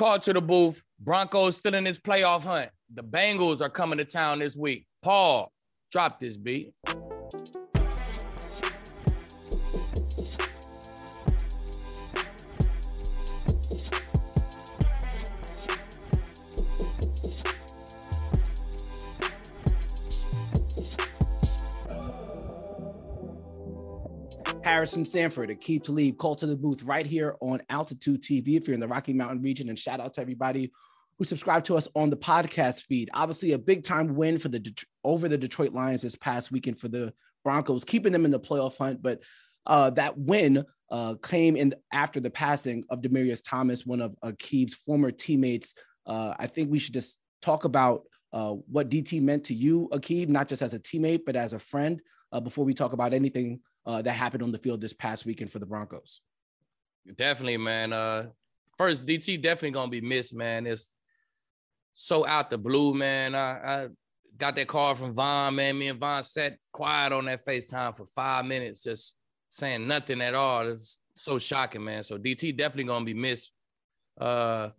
Call to the booth. Broncos still in this playoff hunt. The Bengals are coming to town this week. Paul, drop this beat. Harrison Sanford, Aqib Talib, call to the booth right here on Altitude TV if you're in the Rocky Mountain region. And shout out to everybody who subscribed to us on the podcast feed. Obviously, a big time win for the over the Detroit Lions this past weekend for the Broncos, keeping them in the playoff hunt. But uh, that win uh, came in after the passing of Demaryius Thomas, one of Aqib's former teammates. Uh, I think we should just talk about uh, what DT meant to you, Aqib, not just as a teammate, but as a friend, uh, before we talk about anything uh, that happened on the field this past weekend for the Broncos. Definitely, man. Uh, first, DT definitely gonna be missed, man. It's so out the blue, man. I, I got that call from Von, man. Me and Von sat quiet on that FaceTime for five minutes, just saying nothing at all. It's so shocking, man. So DT definitely gonna be missed. Uh,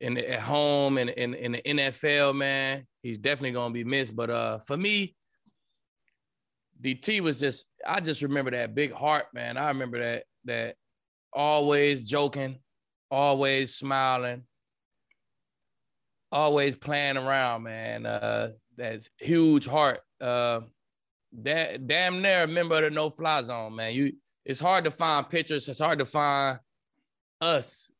in at home and in, in, the NFL, man, he's definitely gonna be missed. But uh, for me, DT was just I just remember that big heart, man. I remember that that always joking, always smiling, always playing around, man. Uh that huge heart. Uh that damn near a member of the no fly zone, man. You it's hard to find pictures, it's hard to find us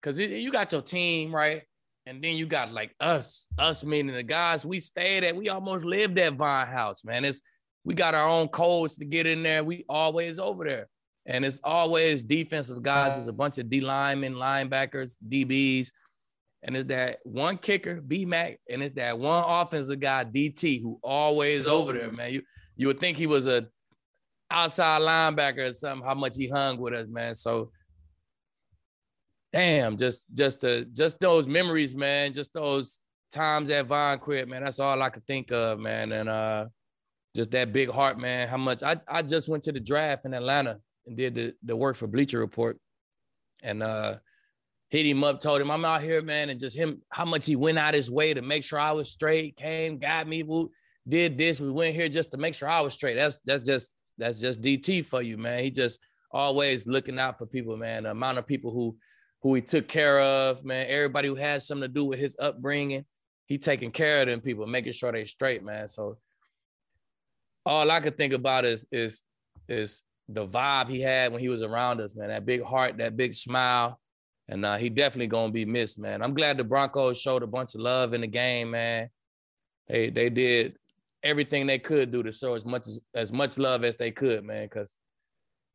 because you got your team, right? And then you got like us, us meaning the guys we stayed at. We almost lived at Vine House, man. It's we got our own codes to get in there. We always over there. And it's always defensive guys. There's a bunch of D linemen, linebackers, DBs. And it's that one kicker, B Mac, and it's that one offensive guy, DT, who always over there, man. You you would think he was a outside linebacker or something, how much he hung with us, man. So damn, just just to just those memories, man, just those times at Von quit, man. That's all I could think of, man. And uh just that big heart, man. How much I, I just went to the draft in Atlanta and did the, the work for Bleacher Report and uh hit him up, told him I'm out here, man, and just him how much he went out his way to make sure I was straight, came, got me, did this. We went here just to make sure I was straight. That's that's just that's just DT for you, man. He just always looking out for people, man. The amount of people who who he took care of, man. Everybody who has something to do with his upbringing, he taking care of them people, making sure they straight, man. So all I could think about is is is the vibe he had when he was around us, man. That big heart, that big smile, and uh, he definitely gonna be missed, man. I'm glad the Broncos showed a bunch of love in the game, man. They they did everything they could do to show as much as, as much love as they could, man. Because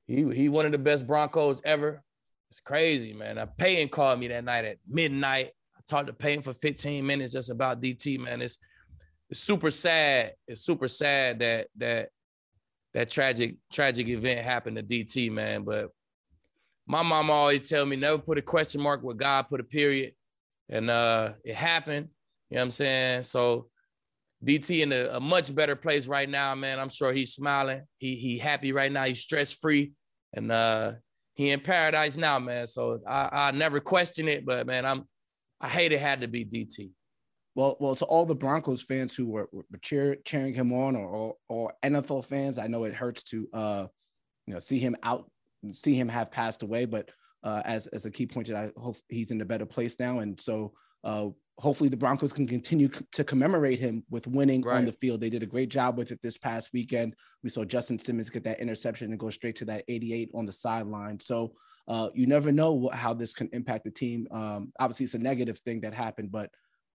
he he one of the best Broncos ever. It's crazy, man. Uh, Peyton called me that night at midnight. I talked to Peyton for 15 minutes just about DT, man. It's it's super sad. It's super sad that that that tragic tragic event happened to DT, man. But my mom always tell me never put a question mark where God put a period, and uh, it happened. You know what I'm saying? So DT in a, a, much better place right now, man. I'm sure he's smiling. He he happy right now. He's stress free, and uh, he in paradise now, man. So I I never question it, but man, I'm I hate it had to be DT well, well, to all the Broncos fans who were, were cheer, cheering him on, or, or, NFL fans, I know it hurts to uh, you know see him out, see him have passed away. But uh, as as Aqib pointed, I hope he's in a better place now, and so uh, hopefully the Broncos can continue to commemorate him with winning right. on the field. They did a great job with it this past weekend. We saw Justin Simmons get that interception and go straight to that 88 on the sideline. So uh, you never know how this can impact the team. Um, obviously, it's a negative thing that happened, but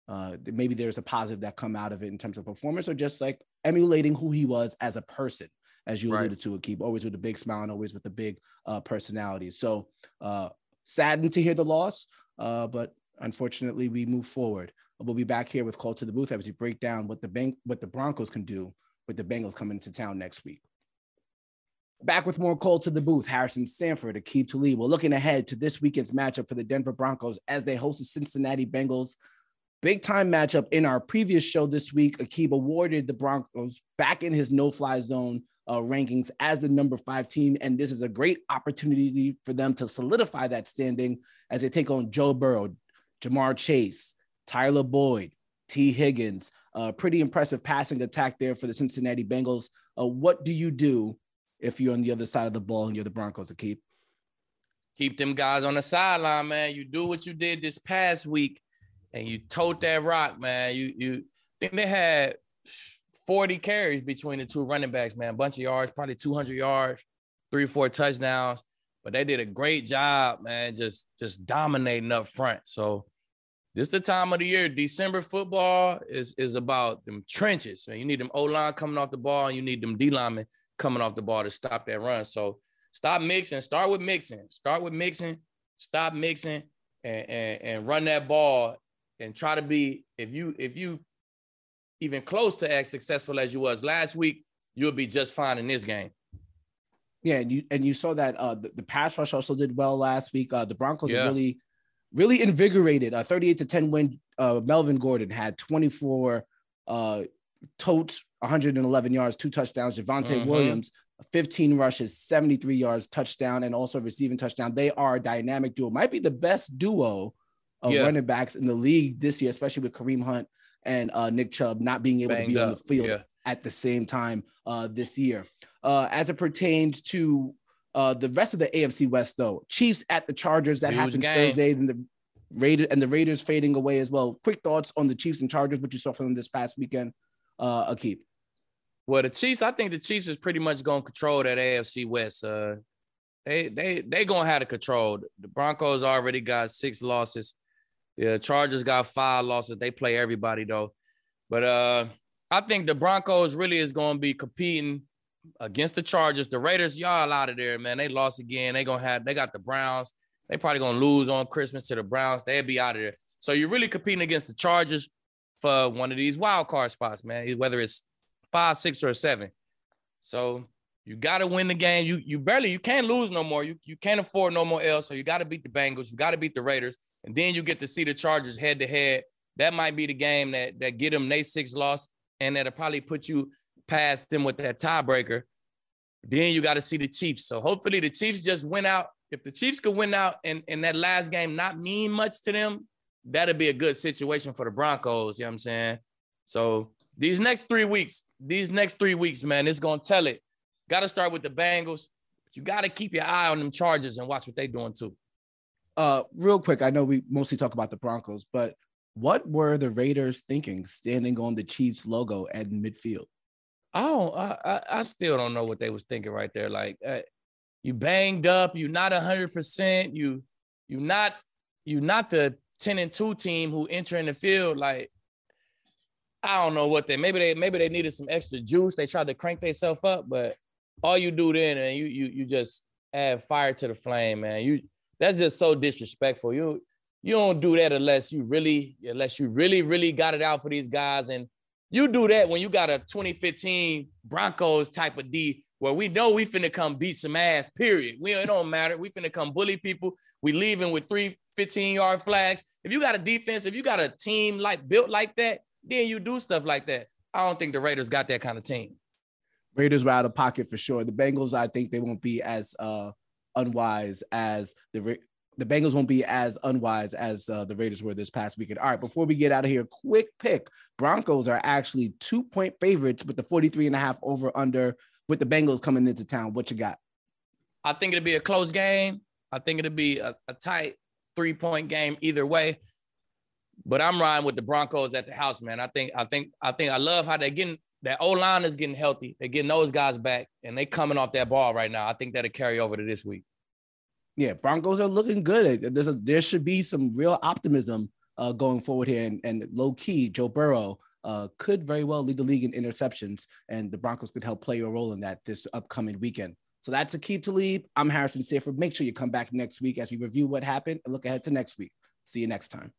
uh, maybe there's a positive that come out of it in terms of performance or just like emulating who he was as a person as you alluded right. to keep always with a big smile and always with the big uh, personality so uh, saddened to hear the loss uh, but unfortunately we move forward we'll be back here with call to the booth as we break down what the bank what the broncos can do with the bengals coming into town next week Back with more call to the booth, Harrison Sanford, Aqib Talib. We're looking ahead to this weekend's matchup for the Denver Broncos as they host the Cincinnati Bengals Big time matchup in our previous show this week. Aqib awarded the Broncos back in his no fly zone uh, rankings as the number five team. And this is a great opportunity for them to solidify that standing as they take on Joe Burrow, Ja'Marr Chase, Tyler Boyd, Tee Higgins. Uh, pretty impressive passing attack there for the Cincinnati Bengals. Uh, what do you do if you're on the other side of the ball and you're the Broncos keep? Keep them guys on the sideline, man. You do what you did this past week, and you tote that rock, man. You you think they had 40 carries between the two running backs, man. A bunch of yards, probably 200 yards, three four touchdowns. But they did a great job, man, just just dominating up front. So this the time of the year. December football is is about them trenches. Man. You need them O line coming off the ball, and you need them D linemen coming off the ball to stop that run. So stop mixing. Start with mixing. Start with mixing. Stop mixing, and and, and run that ball, and try to be if you if you even close to as successful as you was last week, you'll be just fine in this game. Yeah, and you and you saw that uh, the, the pass rush also did well last week. Uh, the Broncos yeah. really, really invigorated. A 38 to 10 win. Uh, Melvin Gordon had 24 uh, totes, 111 yards, two touchdowns. Javonte mm-hmm. Williams, 15 rushes, 73 yards, touchdown, and also receiving touchdown. They are a dynamic duo. Might be the best duo of yeah. running backs in the league this year, especially with Kareem Hunt and uh, Nick Chubb not being able Banged to be up. on the field yeah. at the same time uh, this year. Uh, as it pertains to uh, the rest of the AFC West, though, Chiefs at the Chargers that Huge happens game. Thursday, and the Raiders and the Raiders fading away as well. Quick thoughts on the Chiefs and Chargers, what you saw from them this past weekend, uh, Aqib. Well, the Chiefs, I think the Chiefs is pretty much going to control that AFC West. Uh, they they they gonna have to control. The Broncos already got six losses. Yeah, Chargers got five losses. They play everybody though. But uh I think the Broncos really is going to be competing against the Chargers. The Raiders, y'all out of there, man. They lost again. They gonna have they got the Browns. They probably gonna lose on Christmas to the Browns. They'll be out of there. So you're really competing against the Chargers for one of these wild card spots, man. Whether it's five, six, or seven. So you got to win the game. You you barely you can't lose no more. You you can't afford no more L. So you got to beat the Bengals. You got to beat the Raiders and then you get to see the Chargers head to head. That might be the game that that get them they six loss, and that'll probably put you past them with that tiebreaker. Then you got to see the Chiefs. So hopefully the Chiefs just win out. If the Chiefs could win out and, and that last game not mean much to them, that'd be a good situation for the Broncos. You know what I'm saying? So these next three weeks, these next three weeks, man, it's gonna tell it. Got to start with the Bengals, but you got to keep your eye on them Chargers and watch what they're doing too uh, real quick, I know we mostly talk about the Broncos, but what were the Raiders thinking standing on the Chiefs logo at midfield? Oh, I, I still don't know what they was thinking right there. Like, uh, you banged up, you not hundred percent, you you not you not the ten and two team who enter in the field. Like, I don't know what they maybe they maybe they needed some extra juice. They tried to crank themselves up, but all you do then and you you you just add fire to the flame, man. You that's just so disrespectful. You you don't do that unless you really unless you really really got it out for these guys and you do that when you got a 2015 Broncos type of D where we know we finna come beat some ass, period. We it don't matter. We finna come bully people. We leaving with three 15 yard flags. If you got a defense, if you got a team like built like that, then you do stuff like that. I don't think the Raiders got that kind of team. Raiders were out of pocket for sure. The Bengals, I think they won't be as uh unwise as the the Bengals won't be as unwise as uh, the Raiders were this past weekend. All right, before we get out of here, quick pick. Broncos are actually two point favorites with the 43 and a half over under with the Bengals coming into town. What you got? I think it'll be a close game. I think it'll be a, a tight three point game either way. But I'm riding with the Broncos at the house, man. I think, I think, I think I love how they're getting that O line is getting healthy. They're getting those guys back, and they coming off that ball right now. I think that'll carry over to this week. Yeah, Broncos are looking good. There's a, there should be some real optimism uh, going forward here, and, and low key, Joe Burrow uh, could very well lead the league in interceptions, and the Broncos could help play a role in that this upcoming weekend. So that's Aqib Talib. I'm Harrison Sanford. Make sure you come back next week as we review what happened and look ahead to next week. See you next time.